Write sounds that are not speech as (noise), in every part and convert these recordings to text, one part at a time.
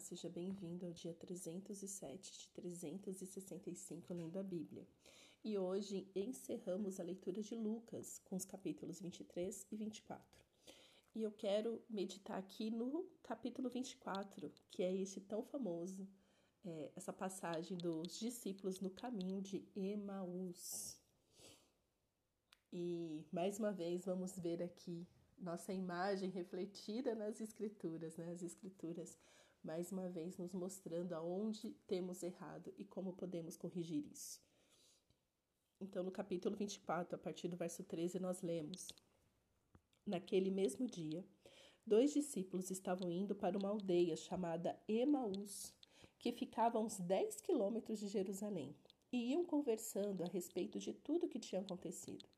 Seja bem-vindo ao dia 307 de 365 lendo a Bíblia. E hoje encerramos a leitura de Lucas com os capítulos 23 e 24. E eu quero meditar aqui no capítulo 24, que é este tão famoso, é, essa passagem dos discípulos no caminho de Emaús. E mais uma vez vamos ver aqui nossa imagem refletida nas escrituras, né? As escrituras mais uma vez nos mostrando aonde temos errado e como podemos corrigir isso. Então, no capítulo 24, a partir do verso 13, nós lemos: Naquele mesmo dia, dois discípulos estavam indo para uma aldeia chamada Emaús, que ficava a uns 10 quilômetros de Jerusalém, e iam conversando a respeito de tudo o que tinha acontecido.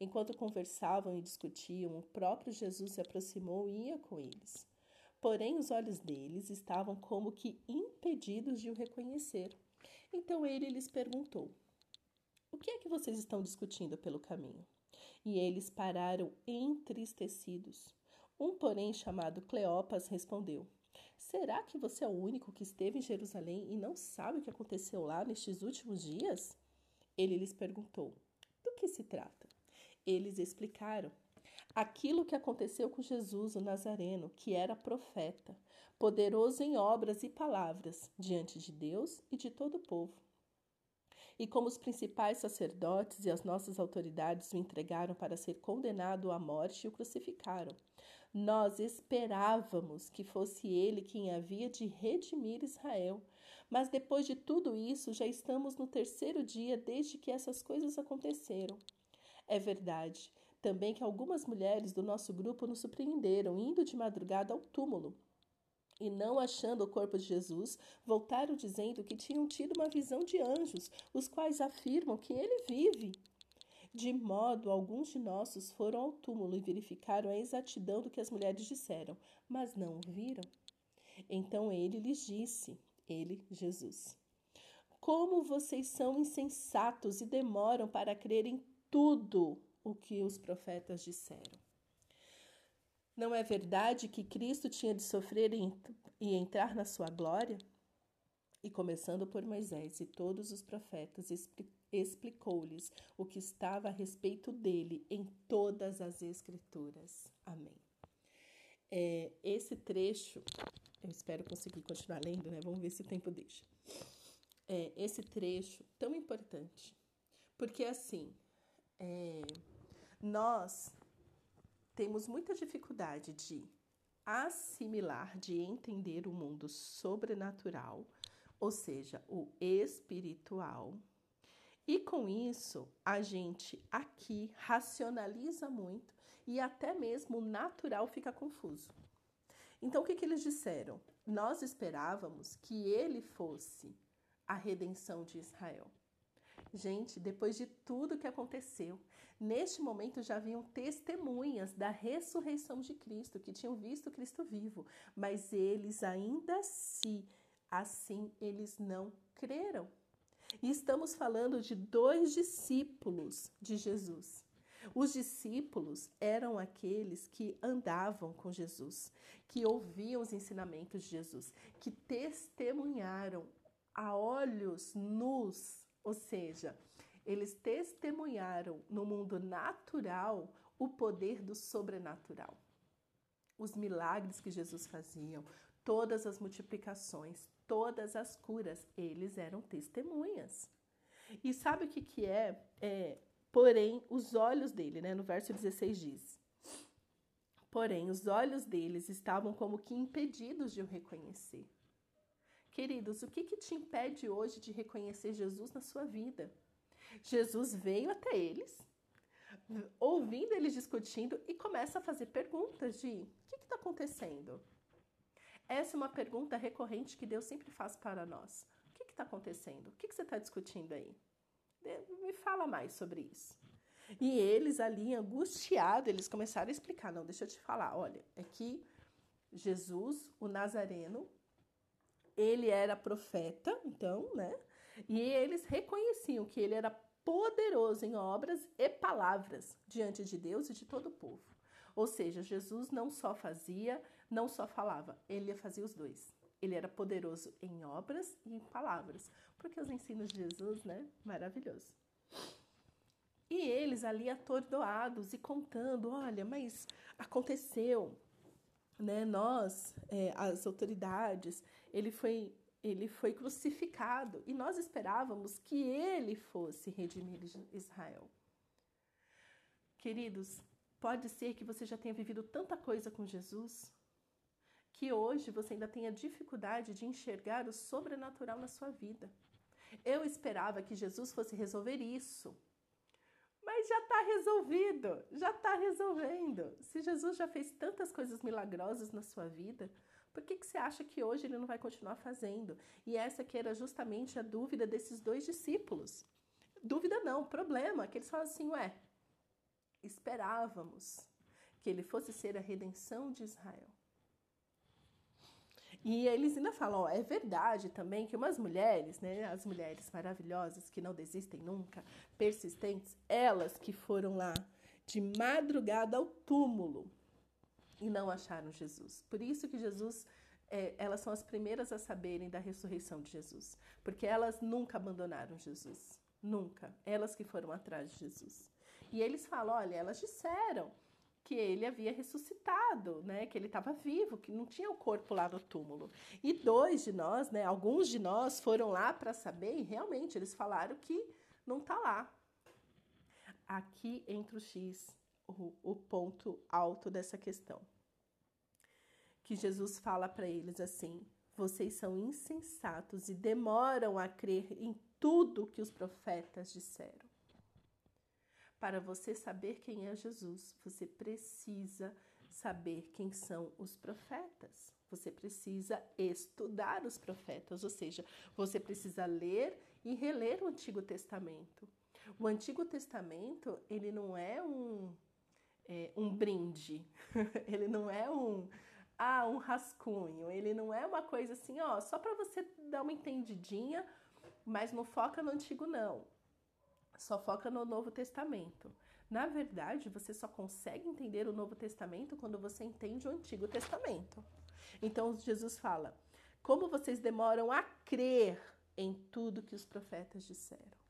Enquanto conversavam e discutiam, o próprio Jesus se aproximou e ia com eles. Porém, os olhos deles estavam como que impedidos de o reconhecer. Então ele lhes perguntou: O que é que vocês estão discutindo pelo caminho? E eles pararam entristecidos. Um, porém, chamado Cleopas, respondeu: Será que você é o único que esteve em Jerusalém e não sabe o que aconteceu lá nestes últimos dias? Ele lhes perguntou: Do que se trata? Eles explicaram aquilo que aconteceu com Jesus, o Nazareno, que era profeta, poderoso em obras e palavras diante de Deus e de todo o povo. E como os principais sacerdotes e as nossas autoridades o entregaram para ser condenado à morte e o crucificaram, nós esperávamos que fosse ele quem havia de redimir Israel. Mas depois de tudo isso, já estamos no terceiro dia desde que essas coisas aconteceram. É verdade também que algumas mulheres do nosso grupo nos surpreenderam indo de madrugada ao túmulo. E não achando o corpo de Jesus, voltaram dizendo que tinham tido uma visão de anjos, os quais afirmam que ele vive. De modo, alguns de nossos foram ao túmulo e verificaram a exatidão do que as mulheres disseram, mas não o viram. Então ele lhes disse, ele, Jesus: Como vocês são insensatos e demoram para crer em tudo o que os profetas disseram. Não é verdade que Cristo tinha de sofrer e entrar na sua glória? E começando por Moisés e todos os profetas, explicou-lhes o que estava a respeito dele em todas as Escrituras. Amém. É, esse trecho, eu espero conseguir continuar lendo, né? Vamos ver se o tempo deixa. É, esse trecho tão importante, porque assim, é, nós temos muita dificuldade de assimilar, de entender o mundo sobrenatural, ou seja, o espiritual. E com isso, a gente aqui racionaliza muito e até mesmo o natural fica confuso. Então, o que, que eles disseram? Nós esperávamos que ele fosse a redenção de Israel. Gente, depois de tudo que aconteceu, neste momento já haviam testemunhas da ressurreição de Cristo, que tinham visto Cristo vivo, mas eles ainda assim, assim eles não creram. E estamos falando de dois discípulos de Jesus. Os discípulos eram aqueles que andavam com Jesus, que ouviam os ensinamentos de Jesus, que testemunharam a olhos nus ou seja, eles testemunharam no mundo natural o poder do sobrenatural. Os milagres que Jesus fazia, todas as multiplicações, todas as curas, eles eram testemunhas. E sabe o que, que é? é? Porém, os olhos dele, né? No verso 16 diz: Porém, os olhos deles estavam como que impedidos de o reconhecer. Queridos, o que, que te impede hoje de reconhecer Jesus na sua vida? Jesus veio até eles, ouvindo eles discutindo e começa a fazer perguntas de o que está acontecendo? Essa é uma pergunta recorrente que Deus sempre faz para nós. O que está acontecendo? O que, que você está discutindo aí? Me fala mais sobre isso. E eles ali, angustiados, eles começaram a explicar. Não, deixa eu te falar. Olha, é que Jesus, o Nazareno, ele era profeta, então, né? E eles reconheciam que ele era poderoso em obras e palavras diante de Deus e de todo o povo. Ou seja, Jesus não só fazia, não só falava, ele fazia os dois. ele era poderoso em obras e em palavras, porque os ensinos de Jesus, né, maravilhoso. E eles ali atordoados e contando, olha, mas aconteceu, né? Nós, é, as autoridades, ele foi ele foi crucificado e nós esperávamos que ele fosse redimir Israel. Queridos, pode ser que você já tenha vivido tanta coisa com Jesus que hoje você ainda tenha dificuldade de enxergar o sobrenatural na sua vida. Eu esperava que Jesus fosse resolver isso, mas já está resolvido, já está resolvendo. Se Jesus já fez tantas coisas milagrosas na sua vida, por que, que você acha que hoje ele não vai continuar fazendo? E essa que era justamente a dúvida desses dois discípulos. Dúvida não, problema, que eles falam assim, ué, esperávamos que ele fosse ser a redenção de Israel. E eles ainda falam, ó, é verdade também que umas mulheres, né, as mulheres maravilhosas que não desistem nunca, persistentes, elas que foram lá de madrugada ao túmulo e não acharam Jesus. Por isso que Jesus, é, elas são as primeiras a saberem da ressurreição de Jesus, porque elas nunca abandonaram Jesus, nunca. Elas que foram atrás de Jesus. E eles falam, olha, elas disseram que ele havia ressuscitado, né? Que ele estava vivo, que não tinha o corpo lá no túmulo. E dois de nós, né? Alguns de nós foram lá para saber e realmente eles falaram que não está lá. Aqui entra o X o, o ponto alto dessa questão. Que Jesus fala para eles assim: vocês são insensatos e demoram a crer em tudo que os profetas disseram. Para você saber quem é Jesus, você precisa saber quem são os profetas. Você precisa estudar os profetas, ou seja, você precisa ler e reler o Antigo Testamento. O Antigo Testamento, ele não é um é, um brinde. (laughs) ele não é um ah, um rascunho. Ele não é uma coisa assim, ó, só para você dar uma entendidinha, mas não foca no antigo não. Só foca no Novo Testamento. Na verdade, você só consegue entender o Novo Testamento quando você entende o Antigo Testamento. Então Jesus fala: "Como vocês demoram a crer em tudo que os profetas disseram?"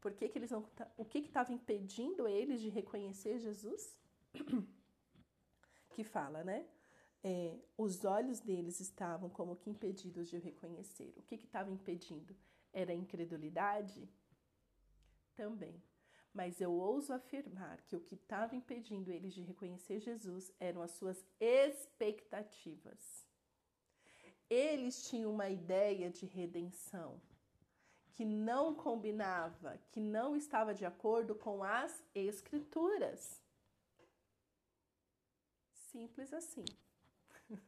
Por que, que eles não. O que estava impedindo eles de reconhecer Jesus? que fala, né? É, os olhos deles estavam como que impedidos de reconhecer. O que estava impedindo? Era a incredulidade? Também. Mas eu ouso afirmar que o que estava impedindo eles de reconhecer Jesus eram as suas expectativas. Eles tinham uma ideia de redenção que não combinava, que não estava de acordo com as Escrituras. Simples assim. (laughs)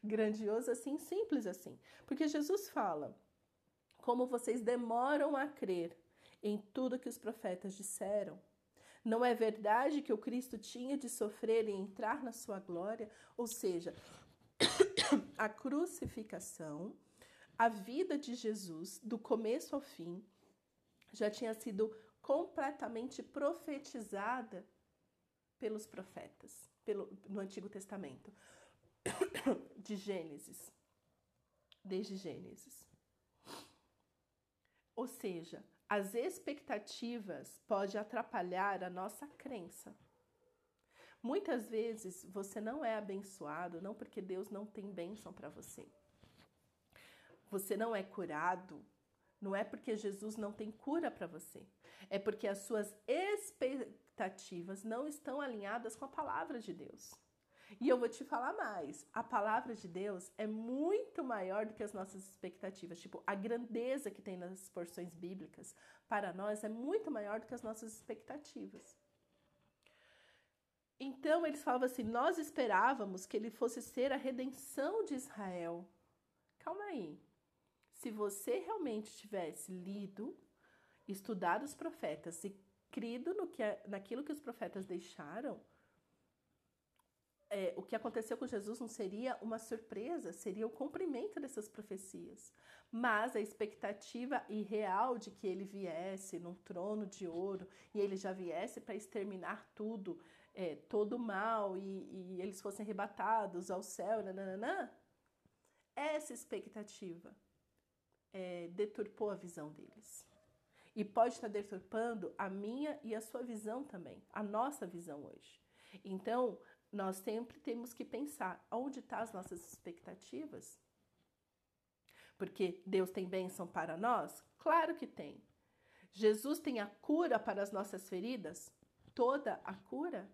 Grandioso assim, simples assim. Porque Jesus fala: como vocês demoram a crer em tudo que os profetas disseram. Não é verdade que o Cristo tinha de sofrer e entrar na sua glória? Ou seja, (coughs) a crucificação a vida de Jesus, do começo ao fim, já tinha sido completamente profetizada pelos profetas, pelo, no Antigo Testamento, (coughs) de Gênesis, desde Gênesis. Ou seja, as expectativas podem atrapalhar a nossa crença. Muitas vezes você não é abençoado não porque Deus não tem bênção para você você não é curado, não é porque Jesus não tem cura para você. É porque as suas expectativas não estão alinhadas com a palavra de Deus. E eu vou te falar mais: a palavra de Deus é muito maior do que as nossas expectativas. Tipo, a grandeza que tem nas porções bíblicas para nós é muito maior do que as nossas expectativas. Então eles falavam assim: nós esperávamos que ele fosse ser a redenção de Israel. Calma aí se você realmente tivesse lido, estudado os profetas e crido no que, naquilo que os profetas deixaram, é, o que aconteceu com Jesus não seria uma surpresa, seria o cumprimento dessas profecias. Mas a expectativa irreal de que ele viesse num trono de ouro e ele já viesse para exterminar tudo, é, todo o mal e, e, eles fossem arrebatados ao céu, nananã, essa expectativa é, deturpou a visão deles. E pode estar deturpando a minha e a sua visão também, a nossa visão hoje. Então, nós sempre temos que pensar onde estão tá as nossas expectativas. Porque Deus tem bênção para nós? Claro que tem. Jesus tem a cura para as nossas feridas? Toda a cura?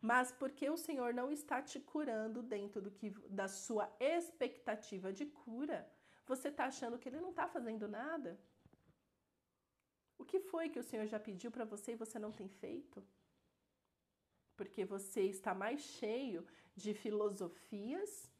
Mas porque o Senhor não está te curando dentro do que da sua expectativa de cura, você está achando que ele não está fazendo nada? O que foi que o Senhor já pediu para você e você não tem feito? Porque você está mais cheio de filosofias,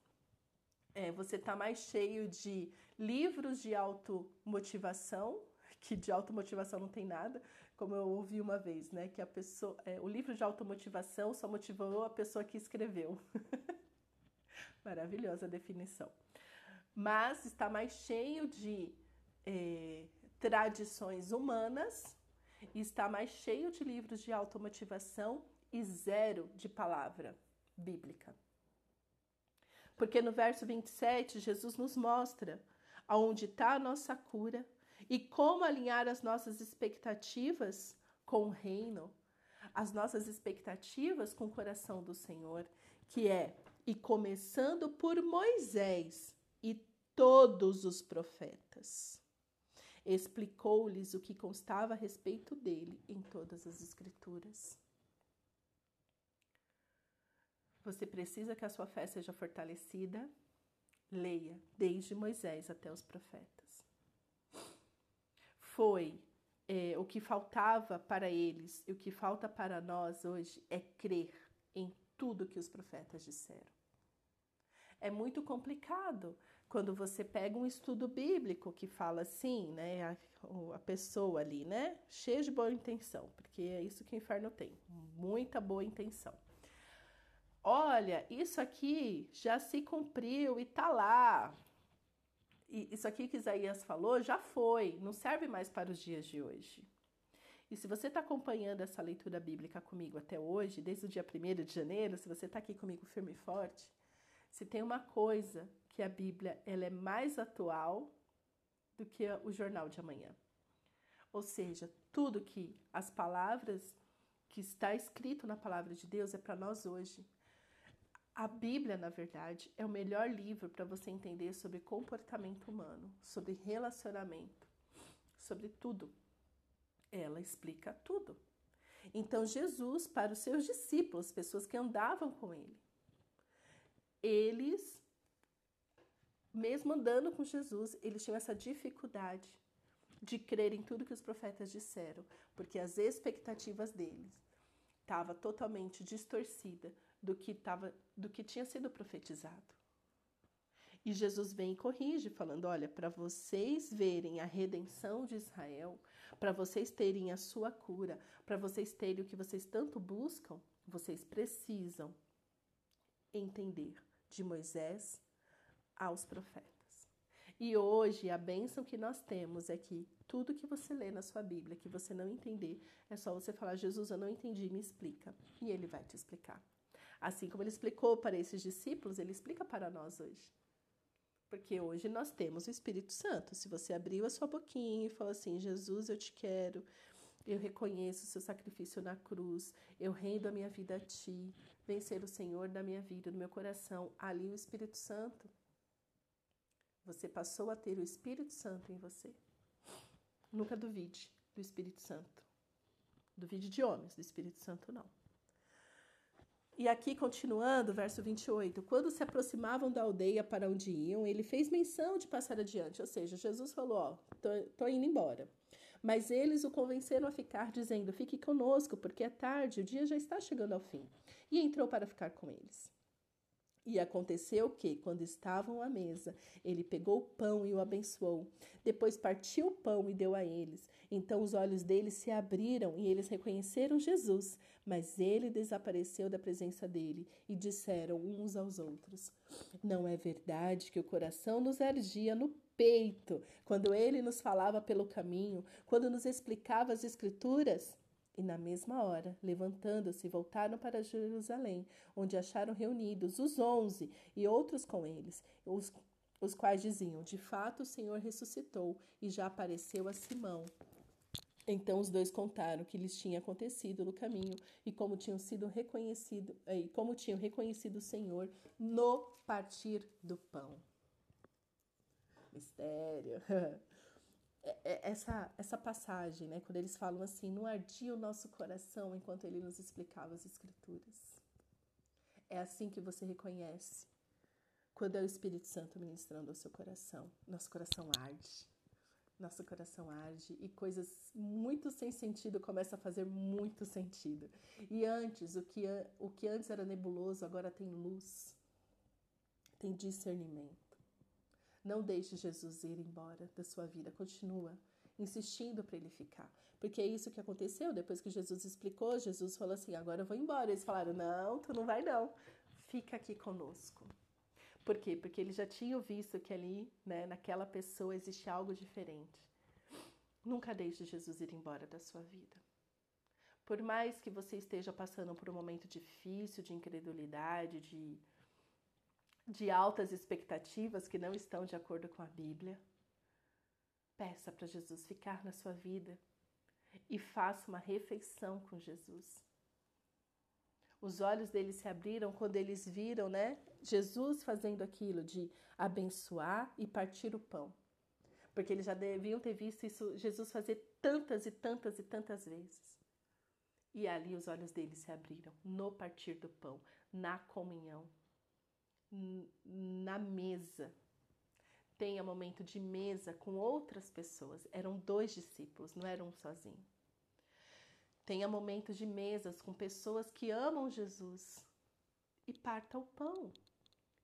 é, você está mais cheio de livros de automotivação, (laughs) que de automotivação não tem nada, como eu ouvi uma vez, né? Que a pessoa, é, o livro de automotivação só motivou a pessoa que escreveu. (laughs) Maravilhosa definição. Mas está mais cheio de é, tradições humanas, está mais cheio de livros de automotivação e zero de palavra bíblica. Porque no verso 27, Jesus nos mostra aonde está a nossa cura e como alinhar as nossas expectativas com o reino, as nossas expectativas com o coração do Senhor, que é e começando por Moisés e todos os profetas explicou-lhes o que constava a respeito dele em todas as Escrituras. Você precisa que a sua fé seja fortalecida? Leia, desde Moisés até os profetas. Foi é, o que faltava para eles e o que falta para nós hoje é crer em tudo que os profetas disseram. É muito complicado quando você pega um estudo bíblico que fala assim, né, a, a, pessoa ali, né, cheia de boa intenção, porque é isso que o inferno tem, muita boa intenção. Olha, isso aqui já se cumpriu e tá lá. E isso aqui que Isaías falou já foi, não serve mais para os dias de hoje. E se você está acompanhando essa leitura bíblica comigo até hoje, desde o dia 1 de janeiro, se você está aqui comigo firme e forte, se tem uma coisa que a Bíblia ela é mais atual do que o jornal de amanhã. Ou seja, tudo que as palavras que está escrito na palavra de Deus é para nós hoje. A Bíblia, na verdade, é o melhor livro para você entender sobre comportamento humano, sobre relacionamento, sobre tudo. Ela explica tudo. Então, Jesus, para os seus discípulos, pessoas que andavam com ele, eles mesmo andando com Jesus, eles tinham essa dificuldade de crer em tudo que os profetas disseram, porque as expectativas deles estavam totalmente distorcida do que tava, do que tinha sido profetizado. E Jesus vem e corrige, falando: olha, para vocês verem a redenção de Israel, para vocês terem a sua cura, para vocês terem o que vocês tanto buscam, vocês precisam entender de Moisés aos profetas. E hoje a bênção que nós temos é que tudo que você lê na sua Bíblia que você não entender, é só você falar: Jesus, eu não entendi, me explica. E ele vai te explicar. Assim como ele explicou para esses discípulos, ele explica para nós hoje. Porque hoje nós temos o Espírito Santo. Se você abriu a sua boquinha e falou assim: Jesus, eu te quero, eu reconheço o seu sacrifício na cruz, eu rendo a minha vida a ti, vencer o Senhor da minha vida, do meu coração, ali o Espírito Santo você passou a ter o Espírito Santo em você. Nunca duvide do Espírito Santo. Duvide de homens, do Espírito Santo não. E aqui, continuando, verso 28. Quando se aproximavam da aldeia para onde iam, ele fez menção de passar adiante. Ou seja, Jesus falou: Ó, tô, tô indo embora. Mas eles o convenceram a ficar, dizendo: Fique conosco, porque é tarde, o dia já está chegando ao fim. E entrou para ficar com eles. E aconteceu que, quando estavam à mesa, ele pegou o pão e o abençoou. Depois partiu o pão e deu a eles. Então os olhos deles se abriram e eles reconheceram Jesus, mas ele desapareceu da presença dele e disseram uns aos outros: Não é verdade que o coração nos ardia no peito quando ele nos falava pelo caminho, quando nos explicava as Escrituras? E na mesma hora, levantando-se, voltaram para Jerusalém, onde acharam reunidos os onze e outros com eles, os, os quais diziam: De fato, o Senhor ressuscitou e já apareceu a Simão. Então os dois contaram o que lhes tinha acontecido no caminho e como tinham sido reconhecido e como tinham reconhecido o Senhor no partir do pão. Mistério. (laughs) É, é, essa, essa passagem, né, quando eles falam assim, não ardia o nosso coração enquanto ele nos explicava as Escrituras. É assim que você reconhece quando é o Espírito Santo ministrando ao seu coração. Nosso coração arde. Nosso coração arde e coisas muito sem sentido começam a fazer muito sentido. E antes, o que, o que antes era nebuloso agora tem luz, tem discernimento. Não deixe Jesus ir embora da sua vida, continua insistindo para ele ficar. Porque é isso que aconteceu depois que Jesus explicou. Jesus falou assim: agora eu vou embora. Eles falaram: não, tu não vai não. Fica aqui conosco. Por quê? Porque eles já tinham visto que ali, né, naquela pessoa, existe algo diferente. Nunca deixe Jesus ir embora da sua vida. Por mais que você esteja passando por um momento difícil, de incredulidade, de, de altas expectativas que não estão de acordo com a Bíblia, peça para Jesus ficar na sua vida e faça uma refeição com Jesus. Os olhos deles se abriram quando eles viram, né, Jesus fazendo aquilo de abençoar e partir o pão. Porque eles já deviam ter visto isso Jesus fazer tantas e tantas e tantas vezes. E ali os olhos deles se abriram no partir do pão, na comunhão, na mesa. Tenha momento de mesa com outras pessoas. Eram dois discípulos, não era um sozinho. Tenha momentos de mesas com pessoas que amam Jesus e parta o pão.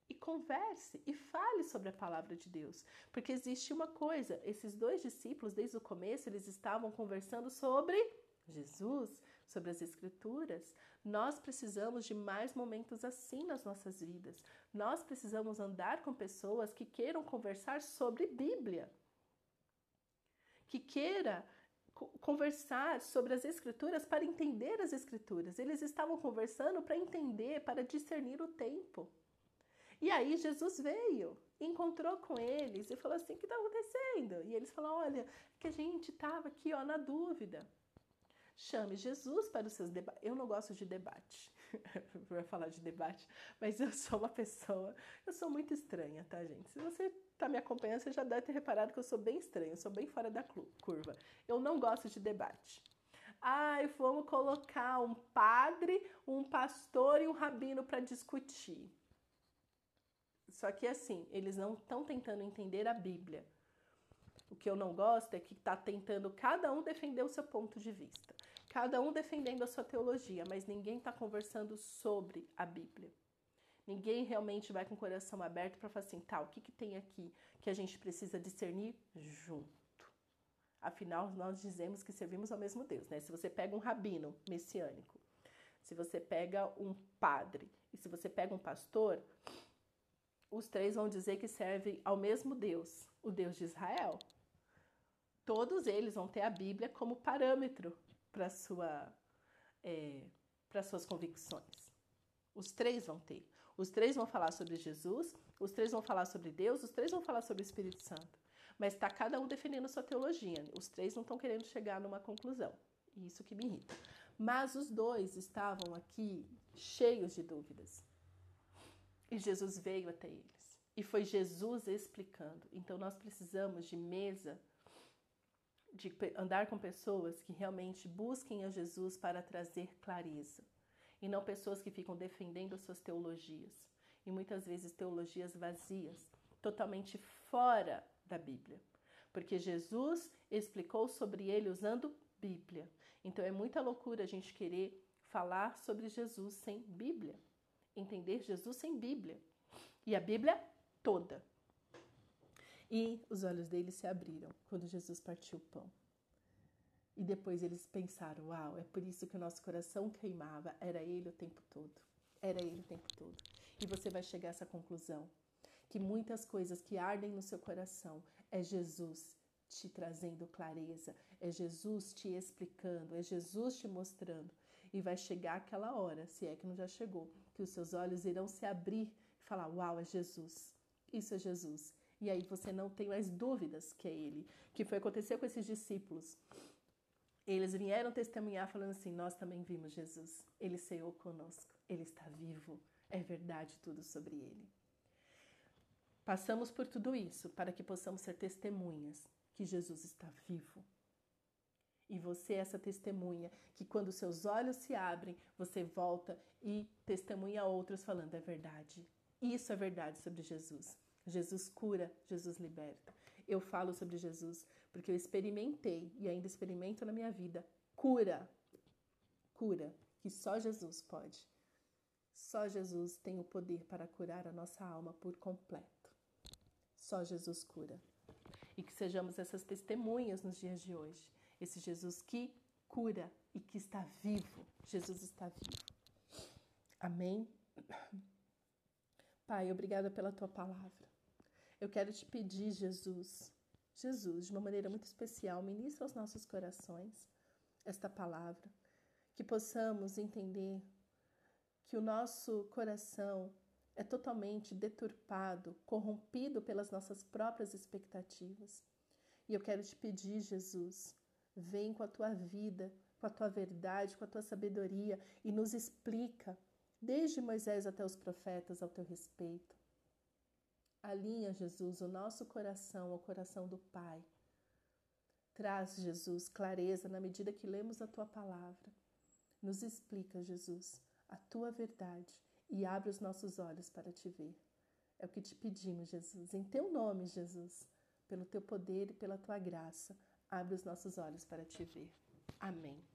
E converse e fale sobre a palavra de Deus. Porque existe uma coisa: esses dois discípulos, desde o começo, eles estavam conversando sobre Jesus, sobre as Escrituras. Nós precisamos de mais momentos assim nas nossas vidas. Nós precisamos andar com pessoas que queiram conversar sobre Bíblia. Que queira conversar sobre as escrituras para entender as escrituras. Eles estavam conversando para entender, para discernir o tempo. E aí Jesus veio, encontrou com eles e falou assim: "O que está acontecendo?" E eles falaram: "Olha, que a gente estava aqui, ó, na dúvida. Chame Jesus para os seus debates. Eu não gosto de debate. (laughs) Vou falar de debate, mas eu sou uma pessoa, eu sou muito estranha, tá, gente? Se você está me acompanhando, você já deve ter reparado que eu sou bem estranha, eu sou bem fora da curva. Eu não gosto de debate. Ai, vamos colocar um padre, um pastor e um rabino para discutir. Só que assim, eles não estão tentando entender a Bíblia. O que eu não gosto é que está tentando cada um defender o seu ponto de vista, cada um defendendo a sua teologia, mas ninguém está conversando sobre a Bíblia. Ninguém realmente vai com o coração aberto para falar assim, tá, o que, que tem aqui que a gente precisa discernir junto? Afinal, nós dizemos que servimos ao mesmo Deus, né? Se você pega um rabino messiânico, se você pega um padre e se você pega um pastor, os três vão dizer que servem ao mesmo Deus, o Deus de Israel. Todos eles vão ter a Bíblia como parâmetro para sua, é, para suas convicções. Os três vão ter. Os três vão falar sobre Jesus, os três vão falar sobre Deus, os três vão falar sobre o Espírito Santo. Mas está cada um defendendo sua teologia. Os três não estão querendo chegar numa conclusão. Isso que me irrita. Mas os dois estavam aqui cheios de dúvidas. E Jesus veio até eles. E foi Jesus explicando. Então nós precisamos de mesa, de andar com pessoas que realmente busquem a Jesus para trazer clareza e não pessoas que ficam defendendo suas teologias. E muitas vezes teologias vazias, totalmente fora da Bíblia. Porque Jesus explicou sobre ele usando Bíblia. Então é muita loucura a gente querer falar sobre Jesus sem Bíblia, entender Jesus sem Bíblia. E a Bíblia toda. E os olhos dele se abriram quando Jesus partiu o pão. E depois eles pensaram: uau, é por isso que o nosso coração queimava. Era ele o tempo todo. Era ele o tempo todo. E você vai chegar a essa conclusão: que muitas coisas que ardem no seu coração é Jesus te trazendo clareza, é Jesus te explicando, é Jesus te mostrando. E vai chegar aquela hora, se é que não já chegou, que os seus olhos irão se abrir e falar: Uau, é Jesus. Isso é Jesus. E aí você não tem mais dúvidas que é ele. Que foi acontecer com esses discípulos. Eles vieram testemunhar falando assim: Nós também vimos Jesus. Ele ceou conosco. Ele está vivo. É verdade tudo sobre ele. Passamos por tudo isso para que possamos ser testemunhas que Jesus está vivo. E você é essa testemunha que quando seus olhos se abrem, você volta e testemunha outros falando é verdade. Isso é verdade sobre Jesus. Jesus cura, Jesus liberta. Eu falo sobre Jesus porque eu experimentei e ainda experimento na minha vida cura. Cura que só Jesus pode. Só Jesus tem o poder para curar a nossa alma por completo. Só Jesus cura. E que sejamos essas testemunhas nos dias de hoje. Esse Jesus que cura e que está vivo. Jesus está vivo. Amém? Pai, obrigada pela tua palavra. Eu quero te pedir, Jesus, Jesus, de uma maneira muito especial, ministra aos nossos corações esta palavra, que possamos entender que o nosso coração é totalmente deturpado, corrompido pelas nossas próprias expectativas. E eu quero te pedir, Jesus, vem com a tua vida, com a tua verdade, com a tua sabedoria e nos explica desde Moisés até os profetas, ao teu respeito. Alinha, Jesus, o nosso coração ao coração do Pai. Traz, Jesus, clareza na medida que lemos a tua palavra. Nos explica, Jesus, a tua verdade e abre os nossos olhos para te ver. É o que te pedimos, Jesus, em teu nome, Jesus, pelo teu poder e pela tua graça. Abre os nossos olhos para te ver. Amém.